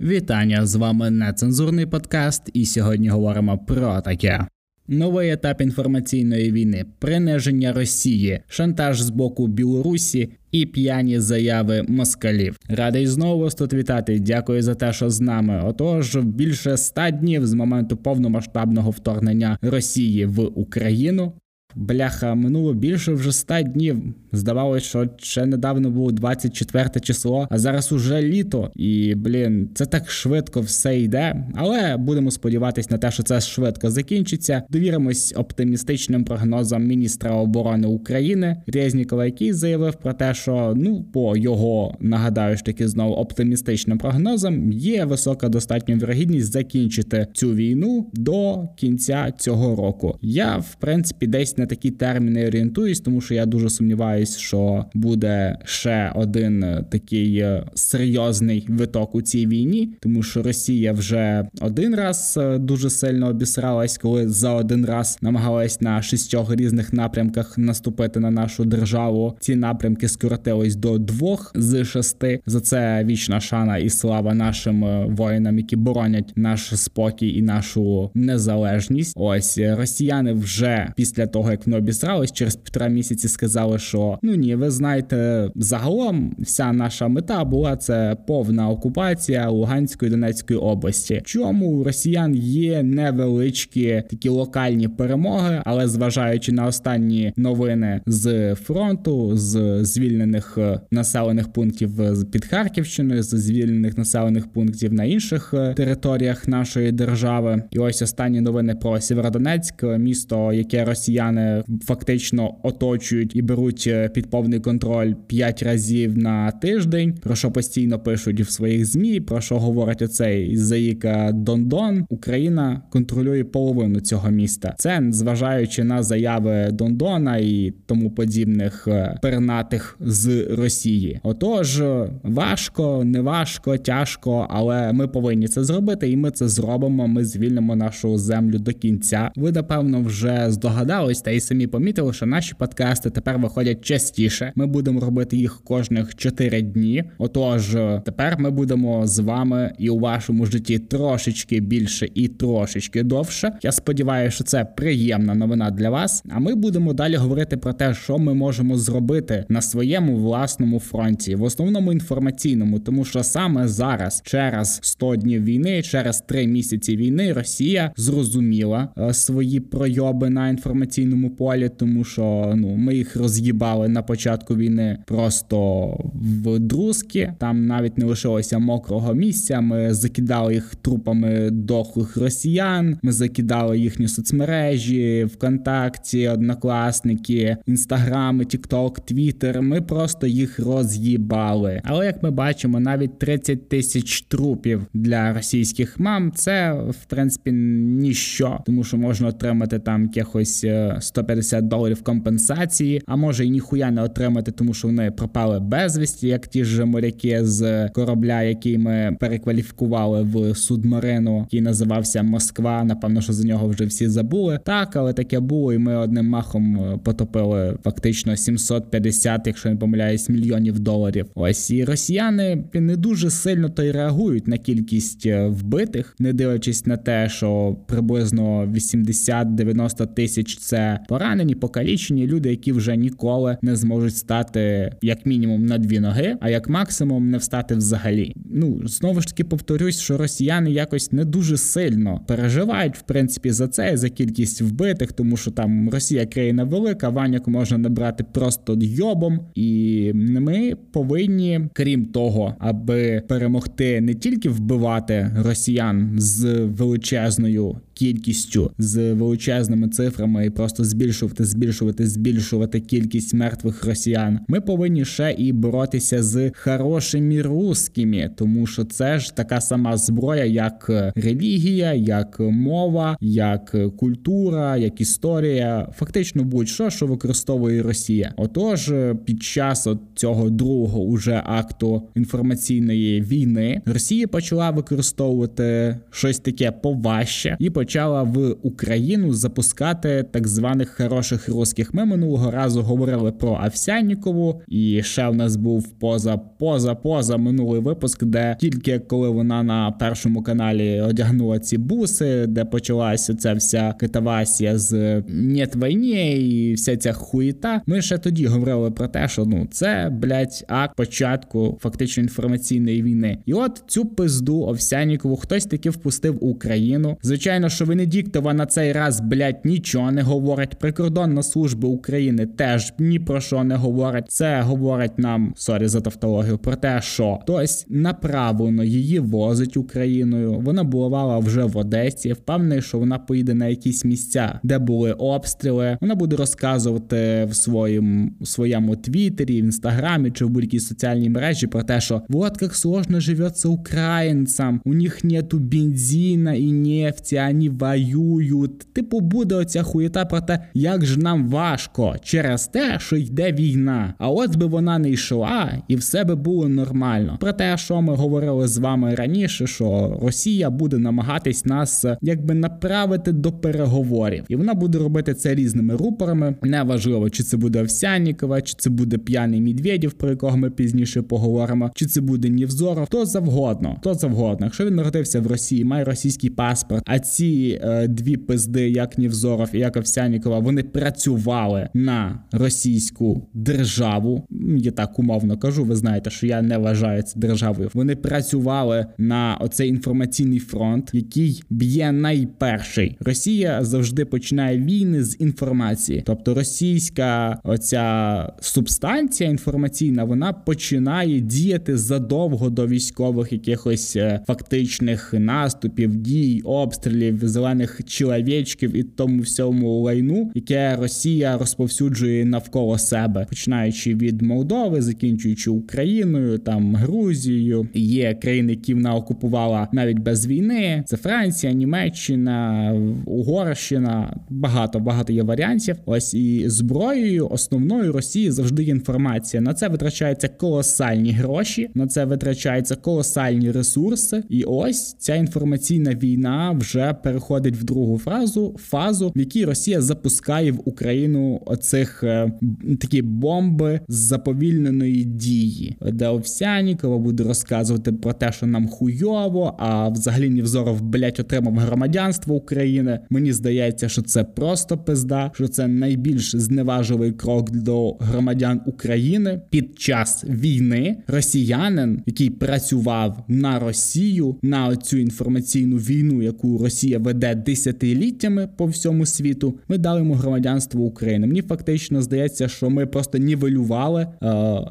Вітання з вами нецензурний подкаст, і сьогодні говоримо про таке. Новий етап інформаційної війни, приниження Росії, шантаж з боку Білорусі і п'яні заяви москалів. Радий знову вас тут вітати. Дякую за те, що з нами. Отож, більше ста днів з моменту повномасштабного вторгнення Росії в Україну. Бляха, минуло більше вже ста днів. Здавалось, що ще недавно було 24 число, а зараз уже літо. І блін, це так швидко все йде. Але будемо сподіватися на те, що це швидко закінчиться. Довіримось оптимістичним прогнозам міністра оборони України Резнікова, який заявив про те, що ну по його нагадаю ж таки знову оптимістичним прогнозам є висока достатня вірогідність закінчити цю війну до кінця цього року. Я в принципі десь на такі терміни орієнтуюсь, тому що я дуже сумніваюсь, що буде ще один е, такий е, серйозний виток у цій війні, тому що Росія вже один раз е, дуже сильно обісралась, коли за один раз намагалась на шістьох різних напрямках наступити на нашу державу. Ці напрямки скоротились до двох з шести. За це вічна шана і слава нашим воїнам, які боронять наш спокій і нашу незалежність. Ось росіяни вже після того як вони обісрались, через півтора місяці сказали, що ну ні, ви знаєте, загалом вся наша мета була це повна окупація Луганської Донецької області. Чому у росіян є невеличкі такі локальні перемоги, але зважаючи на останні новини з фронту, з звільнених е, населених пунктів під Харківщиною, з звільнених населених пунктів на інших е, територіях нашої держави, і ось останні новини про Сєвєродонецьк, місто, яке росіяни фактично оточують і беруть е, під повний контроль п'ять разів на тиждень. Про що постійно пишуть в своїх змі, про що говорить оцей заїка Дондон. Україна контролює половину цього міста. Це зважаючи на заяви Дондона і тому подібних е, пернатих з Росії. Отож, важко, не важко, тяжко, але ми повинні це зробити, і ми це зробимо. Ми звільнимо нашу землю до кінця. Ви напевно вже здогадались, та й самі помітили, що наші подкасти тепер виходять частіше. Ми будемо робити їх кожних 4 дні. Отож, тепер ми будемо з вами і у вашому житті трошечки більше і трошечки довше. Я сподіваюся, що це приємна новина для вас. А ми будемо далі говорити про те, що ми можемо зробити на своєму власному фронті, в основному інформаційному, тому що саме зараз, через 100 днів війни, через 3 місяці війни, Росія зрозуміла е, свої пройоби на інформаційному полі, тому що ну ми їх роз'їбали на початку війни просто в друзки. Там навіть не лишилося мокрого місця. Ми закидали їх трупами дохлих росіян. Ми закидали їхні соцмережі, ВКонтакті, однокласники, інстаграми, Тікток, Твіттер. Ми просто їх роз'їбали. Але як ми бачимо, навіть 30 тисяч трупів для російських мам це в принципі ніщо, тому що можна отримати там якихось 150 150 доларів компенсації, а може і ніхуя не отримати, тому що вони пропали безвісті, як ті ж моряки з корабля, який ми перекваліфікували в судмарину, який називався Москва. Напевно, що за нього вже всі забули. Так, але таке було, і ми одним махом е, потопили фактично 750, якщо не помиляюсь, мільйонів доларів. Ось і росіяни не дуже сильно то й реагують на кількість е, вбитих, не дивлячись на те, що приблизно 80-90 тисяч це поранені, покалічені люди, які вже ніколи не зможуть стати як мінімум на дві ноги, а як максимум не встати взагалі. Ну знову ж таки повторюсь, що росіяни якось не дуже сильно переживають в принципі за це за кількість вбитих, тому що там Росія країна велика, ваняк можна набрати просто йобом, і ми повинні, крім того, аби перемогти не тільки вбивати росіян з величезною кількістю, з величезними цифрами і просто збільшувати, збільшувати, збільшувати кількість мертвих росіян. Ми повинні ще і боротися з хорошими русскими, тому що це ж така сама зброя, як релігія, як мова, як культура, як історія, фактично будь-що, що використовує Росія. Отож, під час от цього другого уже акту інформаційної війни Росія почала використовувати щось таке поважче і почала почала в Україну запускати так званих хороших русських. Ми минулого разу говорили про Овсяннікову, і ще в нас був поза поза позаминулий випуск, де тільки коли вона на першому каналі одягнула ці буси, де почалася ця вся катавасія з «Нет войне» і вся ця хуїта. Ми ще тоді говорили про те, що ну це блять акт початку фактично інформаційної війни. І от цю пизду Овсянікову хтось таки впустив в Україну. Звичайно, що Венедіктова на цей раз блять нічого не говорить. Прикордонна служба України теж ні про що не говорить. Це говорить нам sorry за тавтологію про те, що хтось направлено її возить Україною. Вона бувала вже в Одесі. Впевнений, що вона поїде на якісь місця, де були обстріли. Вона буде розказувати в своєму своєму твіттері, в інстаграмі чи в будь-якій соціальній мережі про те, що вот як сложно живеться українцям, у них нету бензина і нефті, вони воюють. Типу, буде оця хуєта про те, як ж нам важко через те, що йде війна. А от би вона не йшла, і все би було нормально. Про те, що ми говорили з вами раніше, що Росія буде намагатись нас якби направити до переговорів, і вона буде робити це різними рупорами. Неважливо, чи це буде Овсянікова, чи це буде п'яний Медведєв, про якого ми пізніше поговоримо, чи це буде Нівзоров, то завгодно, то завгодно. Якщо він народився в Росії, має російський паспорт. А ці е, дві пизди, як Нівзоров і як Овсянікова, вони працювали на російську державу. Я так умовно кажу. Ви знаєте, що я не вважаю це державою. Вони працювали на оцей інформаційний фронт, який б'є найперший. Росія завжди починає війни з інформації, тобто російська оця субстанція інформаційна, вона починає діяти задовго до військових якихось е, фактичних наступів, дій, обстрілів, зелених чоловічків і тому всьому лайну, яке Росія розповсюджує навколо себе, починаючи від Молдови, закінчуючи Україною, там Грузією. Є країни, які вона окупувала навіть без війни. Це Франція, Німеччина, Угорщина. Багато багато є варіантів. Ось і зброєю основною Росії завжди інформація. На це витрачаються колосальні гроші, на це витрачаються колосальні ресурси. І ось ця інформаційна війна вже переходить в другу фразу фазу, в якій Росія запускає в Україну оцих е, такі бомби з заповільненої дії, де Овсянікова буде розказувати про те, що нам хуйово, а взагалі Нівзоров, блять, отримав громадянство України. Мені здається, що це просто пизда, що це найбільш зневажливий крок до громадян України під час війни. Росіянин, який працював на Росію на цю інформаційну війну, яку Росія веде десятиліттями по всьому світу. Ми дали йому громадянство України. Мені фактично здається, що ми просто нівелювали е,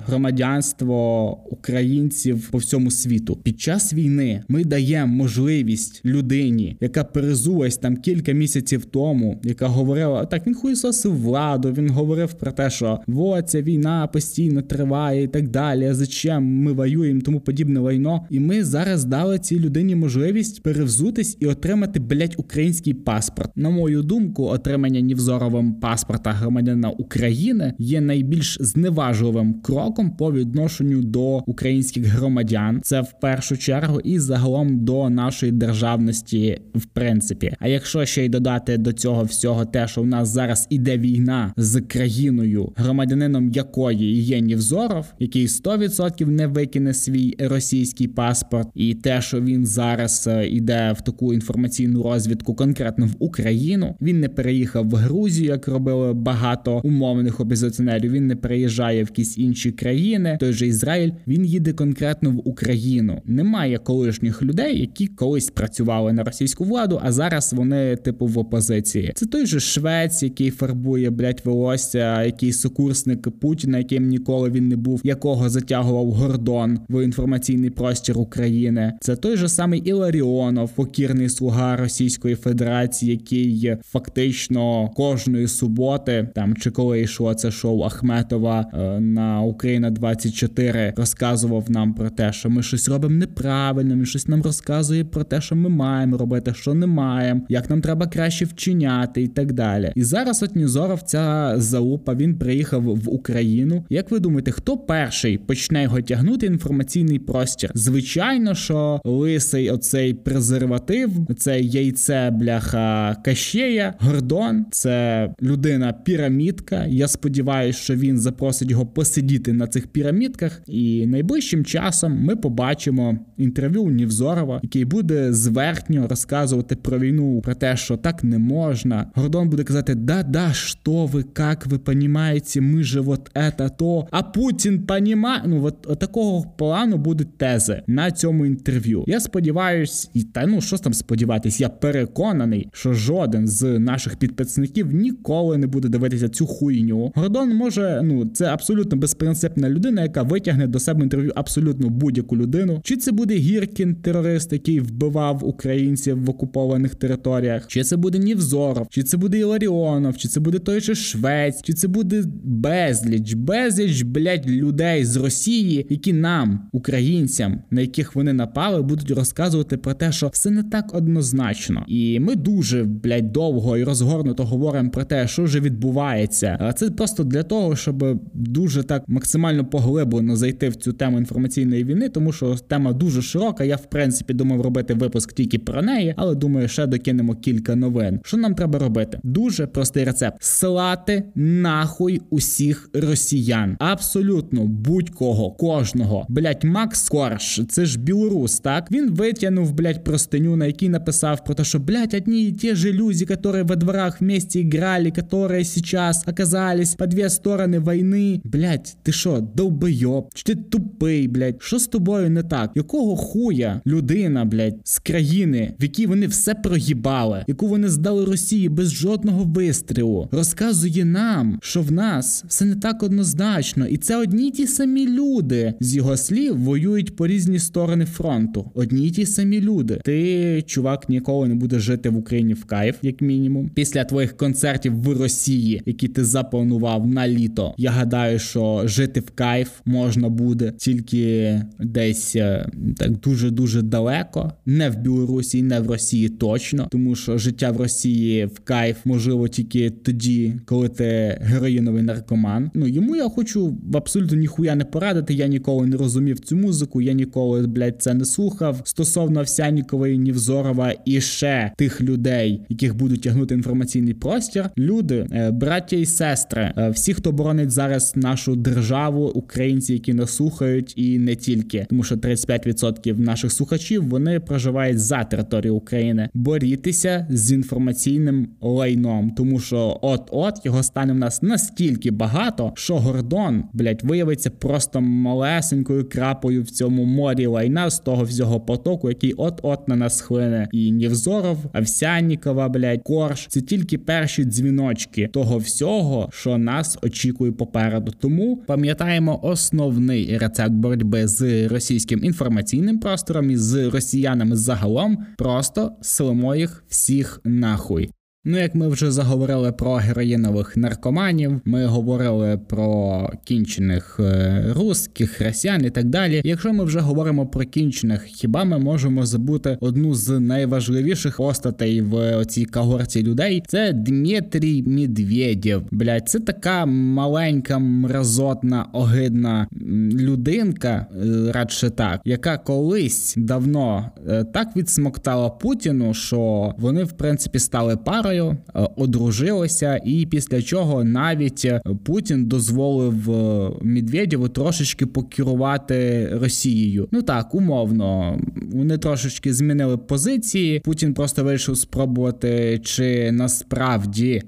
громадянство українців по всьому світу. Під час війни ми даємо можливість людині, яка перезулась там кілька місяців тому, яка говорила так. Він хуєсосив владу. Він говорив про те, що во ця війна постійно триває і так далі. Зачем ми воюємо, тому подібне лайно. І ми зараз дали цій людині можливість перевзутись і отримати блять український паспорт. На мою думку, отримання Нівзоровим паспорта громадянина України є найбільш зневажливим кроком по відношенню до українських громадян. Це в першу чергу і загалом до нашої державності, в принципі. А якщо ще й додати до цього всього те, що в нас зараз іде війна з країною, громадянином якої є Нівзоров, який 100% не викине свій російський паспорт, і те, що він зараз е, іде в таку інформаційну розвідку, конкретно в Україну, він не переїхав в Грузію, як робили багато умовних опозиціонерів. Він не переїжджає в якісь інші країни. Той же Ізраїль він їде конкретно в Україну. Немає колишніх людей, які колись працювали на російську владу, а зараз вони типу в опозиції. Це той же Швець, який фарбує блять волосся, який сокурсник Путіна, яким ніколи він не був, якого затягував Гордон в інформаційний простір України. Це той же самий Іларіонов, покірний слуга Російської Федерації, який фактично кожної суботи, там чи коли йшло це шоу Ахметова е, на Україна 24 розказував нам про те, що ми щось робимо неправильно. Він щось нам розказує про те, що ми маємо робити, що не маємо, як нам треба краще вчиняти і так далі. І зараз от Нізоров ця залупа він приїхав в Україну. Як ви думаєте, хто перший почне його тягнути інформаційний простір? Звичайно, що лисий оцей презерватив, це яйце бляха кащея, Гордон, це людина пірамідка. Я сподіваюся, що він запросить його посидіти на цих пірамідках, і найближчим часом ми побачимо інтерв'ю Нівзорова, який буде зверхньо розказувати про війну, про те, що так не можна. Гордон буде казати: Да-да, що ви, як ви понімаєте, ми же вот это то. А Путін понімає. Ну от, от такого плану будуть тези на цьому інтерв'ю. Я сподіваюсь, і та ну що там сподіватись, я переконаний, що жоден з наших підписників ніколи не буде дивитися цю хуйню. Гордон може, ну це абсолютно безпринципна людина, яка витягне до себе інтерв'ю абсолютно будь-яку людину. Чи це буде Гіркін, терорист, який вбивав українців в окупованих територіях, чи це буде Нівзоров, чи це буде Іларіонов, чи це буде той же Швець, чи це буде безліч, безліч блять людей з Росії, які нам, українцям, на яких вони напали, будуть розказувати про те, що все не так однозначно, і ми дуже блять довго і розгорнуто говоримо про те, що вже відбувається. А це просто для того, щоб дуже так максимально поглиблено зайти в цю тему інформаційної війни, тому що тема дуже широка. Я в принципі думав робити випуск тільки про неї, але думаю, ще докинемо кілька новин. Що нам треба робити? Дуже простий рецепт: слати нахуй усіх росіян. Абсолютно будь-кого, кожного. Блять, Макс Корж, це ж білорус, так він витягнув блять простиню, на якій написав про те, що блять одні і ті же люди, які во дворах вместе играли, которые сейчас оказались по дві сторони війни. Блять, ти що, довбойоб? Чи ти тупий, блять? Що з тобою не так? Якого хуя людина, блять, з країни, в якій вони все проїбали, яку вони здали Росії без жодного вистрілу, розказує нам, що в нас все не так однозначно, і це одні ті самі люди з його слів воюють по різні сторони фронту. Одні ті самі люди. Ти, чувак, ніколи не будеш жити в Україні в кайф, як мінімум. Після твоїх концертів в Росії, які ти запланував на літо. Я гадаю, що жити в кайф можна буде тільки десь е, так дуже дуже далеко, не в Білорусі, не в Росії точно, тому що життя в Росії в кайф можливо тільки тоді, коли ти героїновий наркоман. Ну йому я хочу абсолютно ніхуя не порадити. Я ніколи не розумів цю музику, я ніколи блядь, це не слухав. Стосовно Овсянікової, Нівзорова і ще тих людей, яких будуть тягнути інформаційний простір. Люди, е, браття і сестри, е, всі, хто боронить зараз нашу державу, українці, які нас слухають, і не тільки, тому що 35% наших слухачів вони проживають за територією України. Борітися з інформаційним лайном, тому що от-от його стане в нас настільки багато, що Гордон, блять, виявиться просто малесенькою крапою в цьому морі лайна з того всього потоку, який от-от на нас хлине. І Нівзоров, Овсяннікова, блять, корж це тільки перші дзвіночки того всього, що нас очікує попереду. Тому пам'ятаємо основний рецепт боротьби з російським інформаційним простором і з росіянами загалом. Просто силимо їх всіх нахуй. Ну, як ми вже заговорили про героїнових наркоманів, ми говорили про кінчених е, русських, росіян і так далі. Якщо ми вже говоримо про кінчених, хіба ми можемо забути одну з найважливіших постатей в цій когорті людей? Це Дмитрій Медведєв. Блять, це така маленька, мразотна, огидна людинка, е, радше так, яка колись давно е, так відсмоктала Путіну, що вони в принципі стали парою парою, е, одружилися, і після чого навіть е, Путін дозволив е, Медведєву трошечки покерувати Росією. Ну так, умовно, вони трошечки змінили позиції. Путін просто вирішив спробувати, чи насправді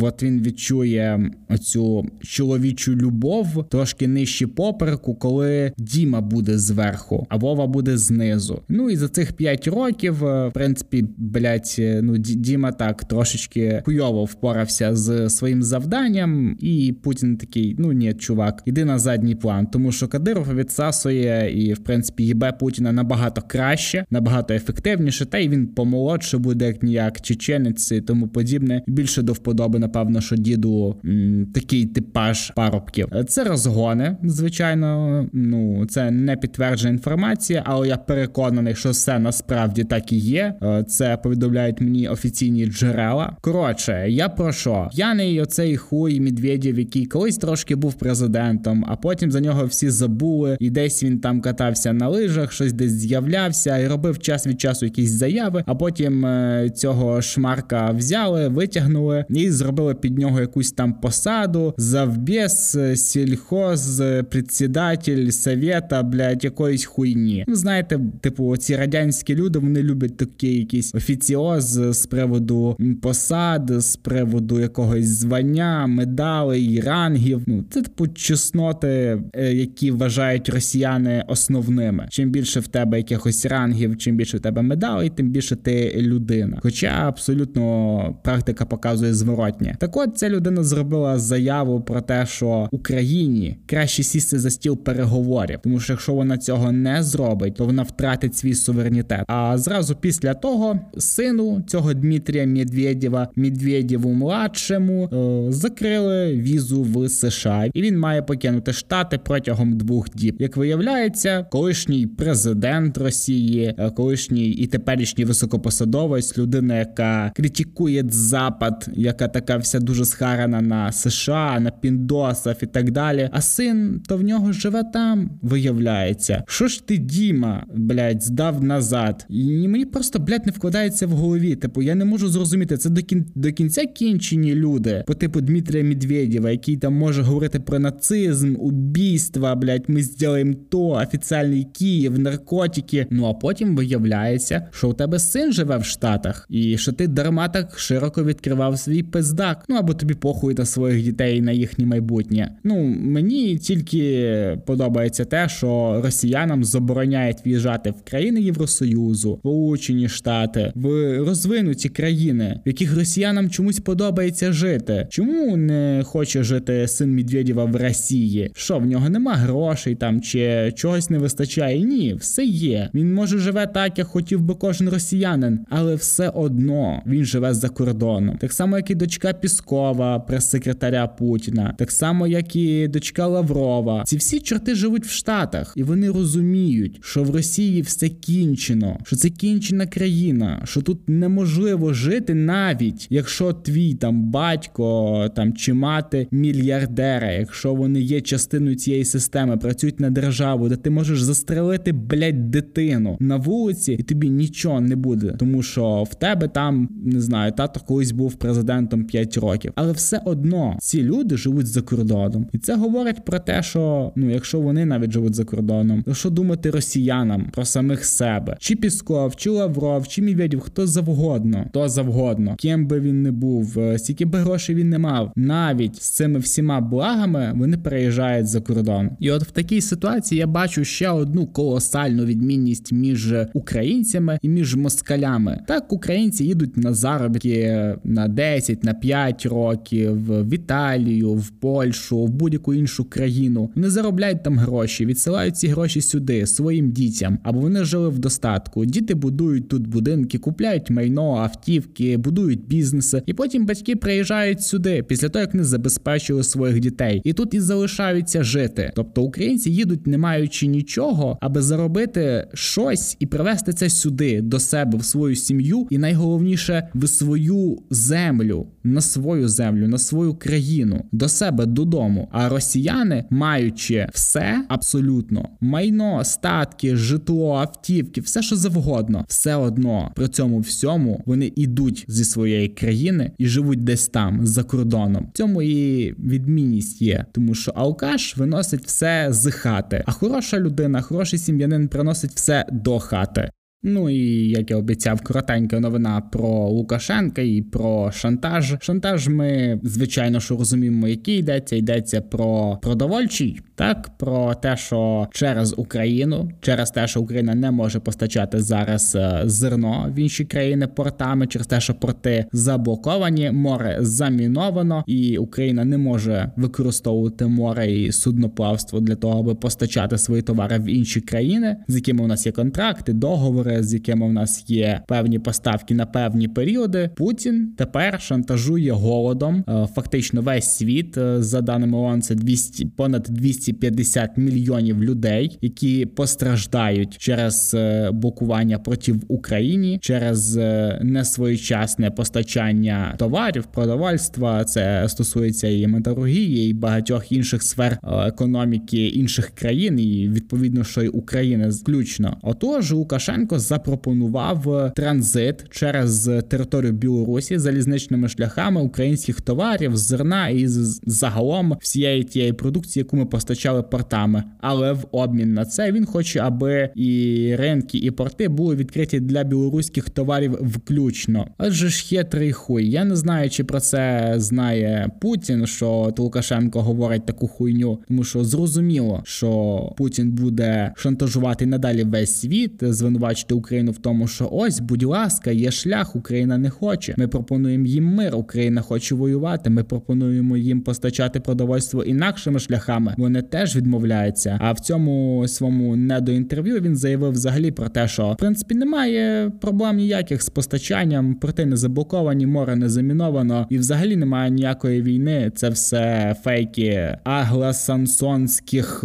от він відчує цю чоловічу любов трошки нижче попереку, коли Діма буде зверху, а Вова буде знизу. Ну і за цих 5 років, в принципі, блять, ну Діма так трошки трошечки хуйово впорався з своїм завданням, і Путін такий: ну ні, чувак, іди на задній план, тому що Кадиров відсасує і, в принципі, їбе Путіна набагато краще, набагато ефективніше, та й він помолодше буде як ніяк чеченець і тому подібне. Більше до вподоби, напевно, що діду м, такий типаж парубків. Це розгони, звичайно. Ну це не підтверджена інформація, але я переконаний, що все насправді так і є. Е, це повідомляють мені офіційні джерела. Коротше, я про що? П'яний оцей хуй Медведєв, який колись трошки був президентом, а потім за нього всі забули, і десь він там катався на лижах, щось десь з'являвся і робив час від часу якісь заяви. А потім е, цього шмарка взяли, витягнули і зробили під нього якусь там посаду. Завбєс, е, сільхоз, председатель совєта, блядь, якоїсь хуйні. Ну знаєте, типу, ці радянські люди вони люблять такі якісь офіціоз з приводу посад, з приводу якогось звання, медалей, рангів. Ну це типу чесноти, е, які вважають росіяни основними. Чим більше в тебе якихось рангів, чим більше в тебе медалей, тим більше ти людина. Хоча абсолютно практика показує зворотнє. Так от ця людина зробила заяву про те, що Україні краще сісти за стіл переговорів, тому що якщо вона цього не зробить, то вона втратить свій суверенітет. А зразу після того сину цього Дмитрія Медведєва, Медведєву младшому, е, закрили візу в США, і він має покинути штати протягом двох діб. Як виявляється, колишній президент Росії, е, колишній і теперішній високопосадовець, людина, яка критикує Запад, яка така вся дуже схарана на США, на піндосів і так далі. А син то в нього живе там. Виявляється, що ж ти, Діма, блядь, здав назад, і мені просто блядь, не вкладається в голові. Типу, я не можу зрозуміти це до кін до кінця кінчені люди, по типу Дмитрія Медведєва, який там може говорити про нацизм, убійства, блядь, ми зробимо то, офіціальний Київ, наркотики. Ну а потім виявляється, що у тебе син живе в Штатах, і що ти дарма так широко відкривав свій пиздак. Ну або тобі похуй на своїх дітей на їхнє майбутнє. Ну мені тільки подобається те, що росіянам забороняють в'їжджати в країни Євросоюзу, Сполучені Штати, в розвинуті країни, яких росіянам чомусь подобається жити. Чому не хоче жити син Медведєва в Росії? Що в нього нема грошей там чи чогось не вистачає? Ні, все є. Він може живе так, як хотів би кожен росіянин, але все одно він живе за кордоном. Так само, як і дочка Піскова, прес-секретаря Путіна, так само, як і дочка Лаврова. Ці всі чорти живуть в Штатах, і вони розуміють, що в Росії все кінчено, що це кінчена країна, що тут неможливо жити навіть якщо твій там батько там чи мати мільярдера, якщо вони є частиною цієї системи, працюють на державу, де ти можеш застрелити блядь, дитину на вулиці, і тобі нічого не буде, тому що в тебе там не знаю, тато колись був президентом 5 років, але все одно ці люди живуть за кордоном, і це говорить про те, що ну, якщо вони навіть живуть за кордоном, то що думати росіянам про самих себе, чи Пісков, чи Лавров, чи Медведєв, хто завгодно, хто завгодно, ким би він не був, е, скільки би грошей він не мав, навіть з цими всіма благами вони переїжджають за кордон. І от в такій ситуації я бачу ще одну колосальну відмінність між українцями і між москалями. Так, українці їдуть на заробітки на 10, на 5 років в Італію, в Польщу, в будь-яку іншу країну. Вони заробляють там гроші, відсилають ці гроші сюди своїм дітям, або вони жили в достатку. Діти будують тут будинки, купляють майно, автівки, будують бізнеси, і потім батьки приїжджають сюди після того, як не забезпечили своїх дітей, і тут і залишаються жити. Тобто українці їдуть, не маючи нічого, аби заробити щось і привезти це сюди до себе в свою сім'ю, і найголовніше в свою землю, на свою землю, на свою країну, до себе додому. А росіяни, маючи все абсолютно майно, статки, житло, автівки, все що завгодно, все одно при цьому всьому вони ідуть зі своєї країни і живуть десь там за кордоном. В цьому і відмінність є, тому що алкаш виносить все з хати, а хороша людина, хороший сім'янин приносить все до хати. Ну і як я обіцяв, коротенька новина про Лукашенка і про шантаж. Шантаж ми звичайно що розуміємо, який йдеться. Йдеться про продовольчий, так про те, що через Україну, через те, що Україна не може постачати зараз е, зерно в інші країни портами, через те, що порти заблоковані, море заміновано, і Україна не може використовувати море і судноплавство для того, аби постачати свої товари в інші країни, з якими у нас є контракти, договори, з якими у нас є певні поставки на певні періоди. Путін тепер шантажує голодом. Е, фактично, весь світ е, за даними ООН, це 200, понад 250 мільйонів людей, які постраждають через е, блокування проти Україні, через несвоєчасне постачання товарів, продовольства. Це стосується і металургії, і багатьох інших сфер економіки інших країн, і відповідно, що й України включно. Отож, Лукашенко запропонував транзит через територію Білорусі залізничними шляхами українських товарів, зерна і загалом всієї тієї продукції, яку ми постачали портами. Але в обмін на це він хоче, аби і ринки, і порти були відкриті для білоруських товарів включно. Отже ж хитрий хуй. Я не знаю, чи про це знає Путін, що Лукашенко говорить таку хуйню, тому що зрозуміло, що Путін буде шантажувати надалі весь світ, звинувачити Україну в тому, що ось, будь ласка, є шлях, Україна не хоче. Ми пропонуємо їм мир. Україна хоче воювати. Ми пропонуємо їм постачати продовольство інакшими шляхами. Вони теж відмовляються. А в цьому своєму недоінтерв'ю він заявив взагалі про те, що в принципі немає проблем ніяких з постачанням, порти не заблоковані, море не заміновано, і взагалі немає ніякої війни. Це все фейки агласансонських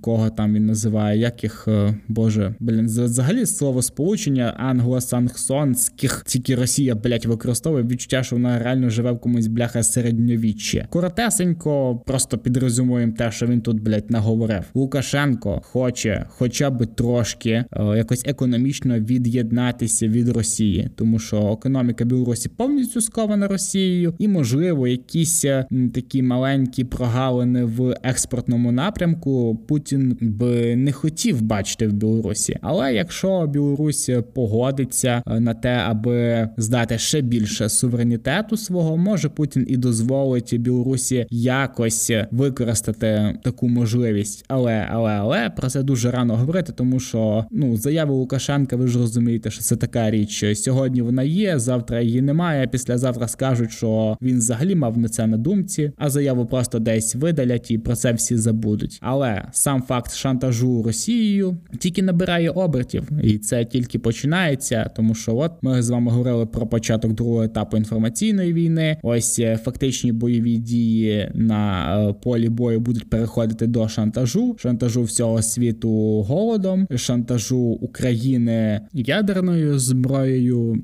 кого там він називає, яких боже, блін, взагалі слово сполучення англосанксонських, тільки Росія блять використовує відчуття, що вона реально живе в комусь бляха середньовіччя. Коротесенько, просто підрозумуємо те, що він тут блять наговорив. Лукашенко хоче, хоча б трошки е, якось економічно від'єднатися від Росії, тому що економіка Білорусі повністю скована Росією, і можливо якісь е, такі маленькі прогалини в експортному напрямку Путін би не хотів бачити в Білорусі. Але якщо Білорусь погодиться е, на те, аби здати ще більше суверенітету свого, може Путін і дозволить Білорусі якось використати таку можливість. Але але але про це дуже рано говорити, тому що ну заява Лукашенка, ви ж розумієте, що це така річ. Сьогодні вона є, завтра її немає. Післязавтра скажуть, що він взагалі мав на це на думці, а заяву просто десь видалять і про це всі забудуть. Але сам факт шантажу Росією тільки набирає обертів, і це тільки починається, тому що от ми з вами говорили про початок другого етапу інформаційної війни. Ось е, фактичні бойові дії на е, полі бою будуть переходити до шантажу, шантажу всього світу голодом, шантажу України ядерною зброєю,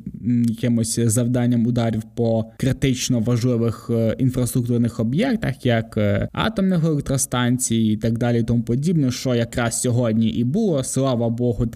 якимось завданням ударів по критично важливих е, інфраструктурних об'єктах, як атомних електростанцій і так далі, тому подібне, що якраз сьогодні і було. Слава Богу,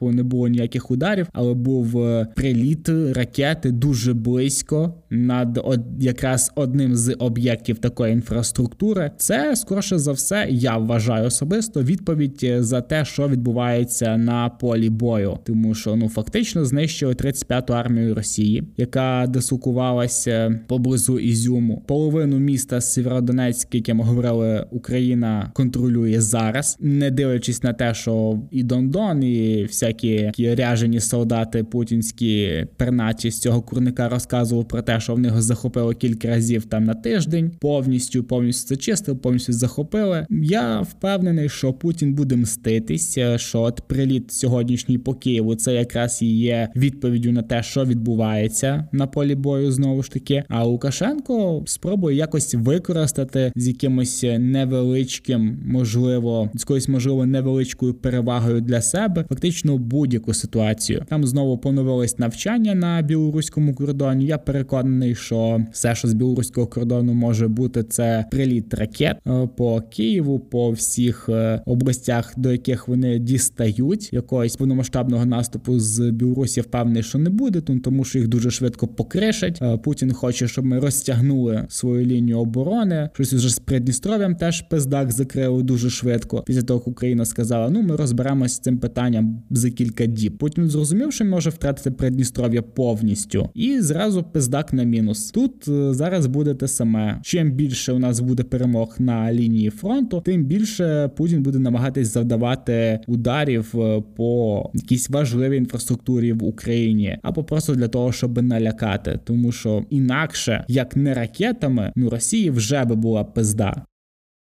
не було ніяких ударів, але був е, приліт ракети дуже близько над од, якраз одним з об'єктів такої інфраструктури. Це скорше за все, я вважаю особисто відповідь за те, що відбувається на полі бою, тому що ну фактично знищили 35-ту армію Росії, яка дислокувалася поблизу Ізюму. Половину міста Сєвєродонецьк, яке ми говорили, Україна контролює зараз, не дивлячись на те, що і Дондон, і всякі ряжені солдати путінські перначі з цього курника розказував про те, що в них захопили кілька разів там на тиждень, повністю повністю це чистили, повністю захопили. Я впевнений, що Путін буде мститися, що от приліт сьогоднішній по Києву це якраз і є відповіддю на те, що відбувається на полі бою, знову ж таки. А Лукашенко спробує якось використати з якимось невеличким, можливо, з якоюсь можливо невеличкою перевагою для себе, фактично будь-яку ситуацію. Там знову поновилось навчання на білоруському кордоні. Я переконаний впевнений, що все, що з білоруського кордону може бути, це приліт ракет е, по Києву, по всіх е, областях, до яких вони дістають. Якогось повномасштабного наступу з Білорусі впевнений, що не буде, тому що їх дуже швидко покришать. Е, Путін хоче, щоб ми розтягнули свою лінію оборони. Щось уже з Придністров'ям теж пиздак закрили дуже швидко. Після того як Україна сказала: ну ми розберемося з цим питанням за кілька діб. Путін зрозумів, що може втратити Придністров'я повністю, і зразу пиздак на мінус. Тут е, зараз буде те саме. Чим більше у нас буде перемог на лінії фронту, тим більше Путін буде намагатись завдавати ударів е, по якійсь важливій інфраструктурі в Україні, або просто для того, щоб налякати, тому що інакше як не ракетами, ну Росії вже би була пизда.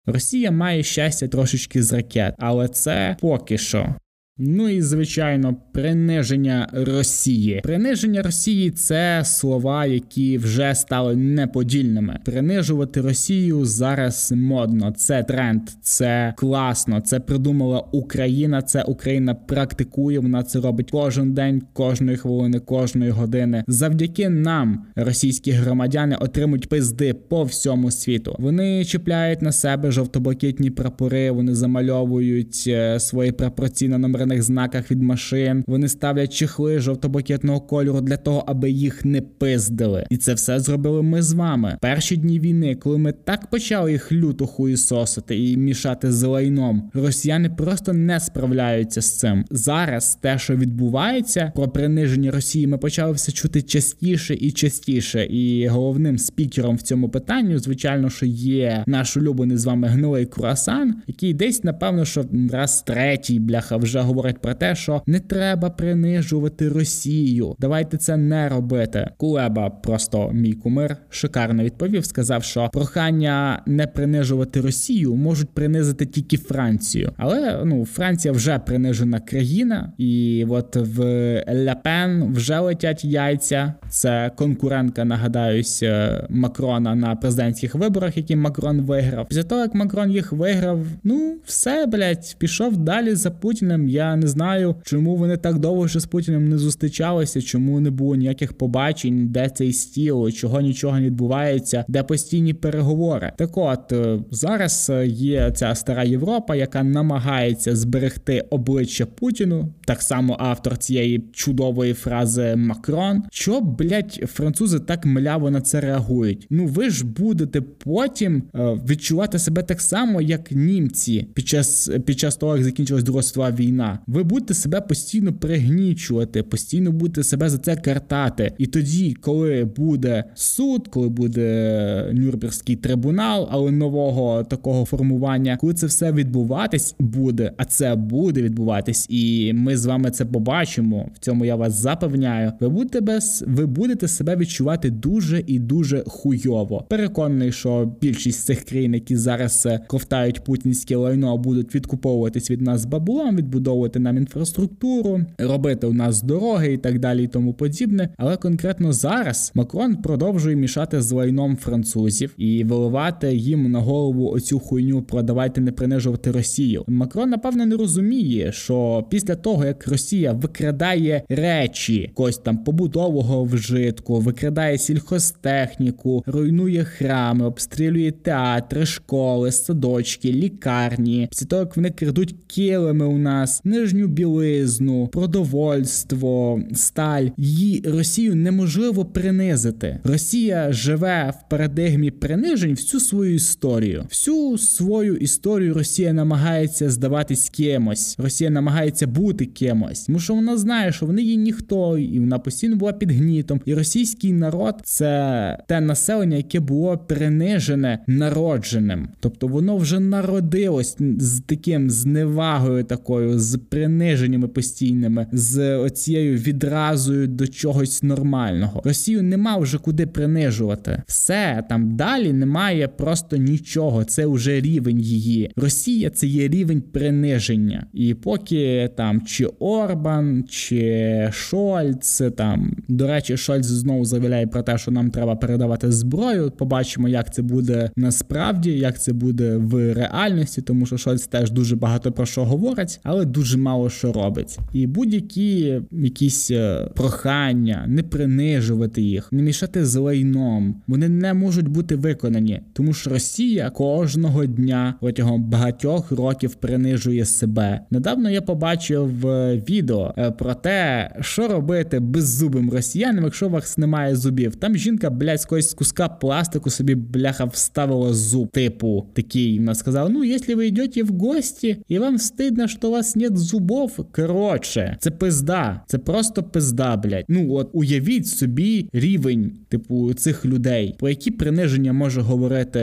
Росія має щастя трошечки з ракет, але це поки що. Ну і звичайно, приниження Росії. Приниження Росії це слова, які вже стали неподільними. Принижувати Росію зараз модно. Це тренд, це класно. Це придумала Україна. Це Україна практикує. Вона це робить кожен день, кожної хвилини, кожної години. Завдяки нам російські громадяни отримують пизди по всьому світу. Вони чіпляють на себе жовто-блакитні прапори. Вони замальовують е, свої прапорці на номерних знаках від машин. Вони ставлять чехли жовто-блакитного кольору для того, аби їх не пиздили. І це все зробили ми з вами. Перші дні війни, коли ми так почали їх люто хуїсосити і мішати з лайном, росіяни просто не справляються з цим. Зараз те, що відбувається, про приниження Росії, ми почали все чути частіше і частіше. І головним спікером в цьому питанні, звичайно, що є наш улюблений з вами гнилий круасан, який десь, напевно, що раз третій бляха вже говорить про те, що не треба принижувати Росію. Давайте це не робити. Кулеба, просто мій кумир, шикарно відповів. Сказав, що прохання не принижувати Росію можуть принизити тільки Францію, але ну Франція вже принижена країна, і от в Ляпен вже летять яйця. Це конкурентка, нагадаюсь, е, Макрона на президентських виборах, які Макрон виграв. Після того як Макрон їх виграв, ну все блять, пішов далі за Путіним. Я не знаю, чому вони так довго ще з Путіним не зустрічалися, чому не було ніяких побачень, де цей стіл, чого нічого не відбувається, де постійні переговори. Так от е, зараз е, є ця стара Європа, яка намагається зберегти обличчя Путіну. Так само автор цієї чудової фрази Макрон. Що, блять, французи так мляво на це реагують? Ну ви ж будете потім е, відчувати себе так само, як німці під час під час того, як закінчилась Друга світова війна. Ви будете себе постійно пригнічувати, постійно будете себе за це картати. І тоді, коли буде суд, коли буде Нюрнбергський трибунал, але нового такого формування, коли це все відбуватись буде, а це буде відбуватись, і ми з вами це побачимо. В цьому я вас запевняю. Ви будете без ви будете себе відчувати дуже і дуже хуйово. Переконаний, що більшість цих країн, які зараз е, ковтають путінське лайно, будуть відкуповуватись від нас бабулом, відбудовувати нам інфраструктуру, робити у нас дороги і так далі, і тому подібне. Але конкретно зараз Макрон продовжує мішати з лайном французів і виливати їм на голову оцю хуйню про давайте не принижувати Росію. Макрон напевно не розуміє, що після того як Росія викрадає речі когось там побудового вжитку, викрадає сільхозтехніку, руйнує храми, обстрілює театри, школи, садочки, лікарні. Після того як вони крадуть килими у нас, нижню білизну, продовольство, сталь. Її Росію неможливо принизити. Росія живе в парадигмі принижень всю свою історію. Всю свою історію Росія намагається здаватись кимось. Росія намагається бути кимось, тому що вона знає, що вони є ніхто, і вона постійно була під гнітом. І російський народ це те населення, яке було принижене народженим. Тобто воно вже народилось з таким зневагою, такою з приниженнями постійними, з оцією відразою до чогось нормального. Росію нема вже куди принижувати. Все там далі немає просто нічого. Це вже рівень її. Росія це є рівень приниження. І поки там чи Орбан, чи Шольц, там до речі, Шольц знову заявляє про те, що нам треба передавати зброю. Побачимо, як це буде насправді, як це буде в реальності, тому що Шольц теж дуже багато про що говорить, але дуже дуже мало що робить. І будь-які якісь е, прохання, не принижувати їх, не мішати з лайном, вони не можуть бути виконані, тому що Росія кожного дня протягом багатьох років принижує себе. Недавно я побачив е, відео е, про те, що робити беззубим росіянам, якщо у вас немає зубів. Там жінка, блядь, з якогось куска пластику собі бляха вставила зуб, типу такий. Вона сказала: ну, якщо ви йдете в гості і вам стидно, що у вас нет зубов. Коротше, це пизда, це просто пизда, блядь. Ну от уявіть собі рівень, типу, цих людей, про які приниження може говорити,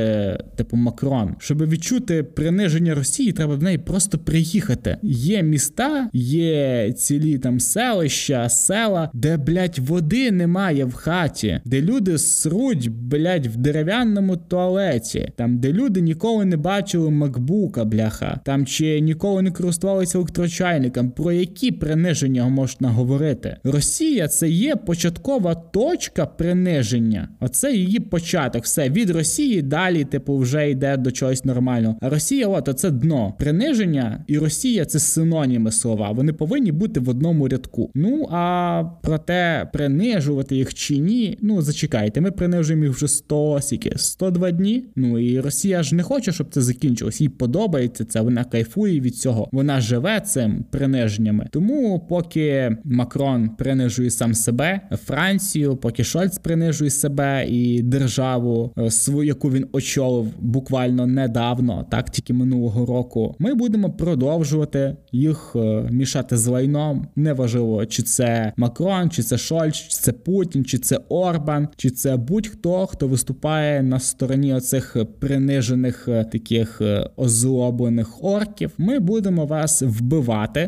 типу, Макрон. Щоб відчути приниження Росії, треба в неї просто приїхати. Є міста, є цілі там селища, села, де, блядь, води немає в хаті, де люди сруть, блядь, в дерев'яному туалеті, там, де люди ніколи не бачили макбука, бляха, там чи ніколи не користувалися електрочайником. Про які приниження можна говорити? Росія це є початкова точка приниження. Оце її початок. Все від Росії далі, типу, вже йде до чогось нормального. А Росія, от оце дно. Приниження і Росія це синоніми слова. Вони повинні бути в одному рядку. Ну а про те, принижувати їх чи ні. Ну зачекайте, ми принижуємо їх вже 100 сіки, 102 дні. Ну і Росія ж не хоче, щоб це закінчилось. Їй подобається це. Вона кайфує від цього. Вона живе цим приниженнями. Тому, поки Макрон принижує сам себе, Францію, поки Шольц принижує себе і державу, е, свою, яку він очолив буквально недавно, так тільки минулого року, ми будемо продовжувати їх е, мішати з лайном. Неважливо, чи це Макрон, чи це Шольц, чи це Путін, чи це Орбан, чи це будь-хто, хто виступає на стороні оцих принижених е, таких озлоблених орків. Ми будемо вас вбивати.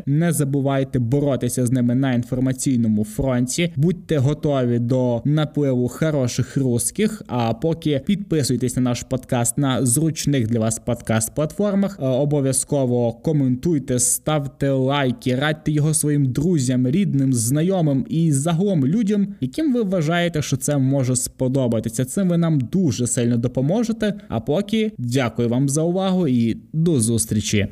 Не забувайте боротися з ними на інформаційному фронті. Будьте готові до напливу хороших русських. А поки підписуйтесь на наш подкаст на зручних для вас подкаст-платформах. Е, Обов'язково коментуйте, ставте лайки, радьте його своїм друзям, рідним, знайомим і загалом людям, яким ви вважаєте, що це може сподобатися. Цим ви нам дуже сильно допоможете. А поки дякую вам за увагу і до зустрічі.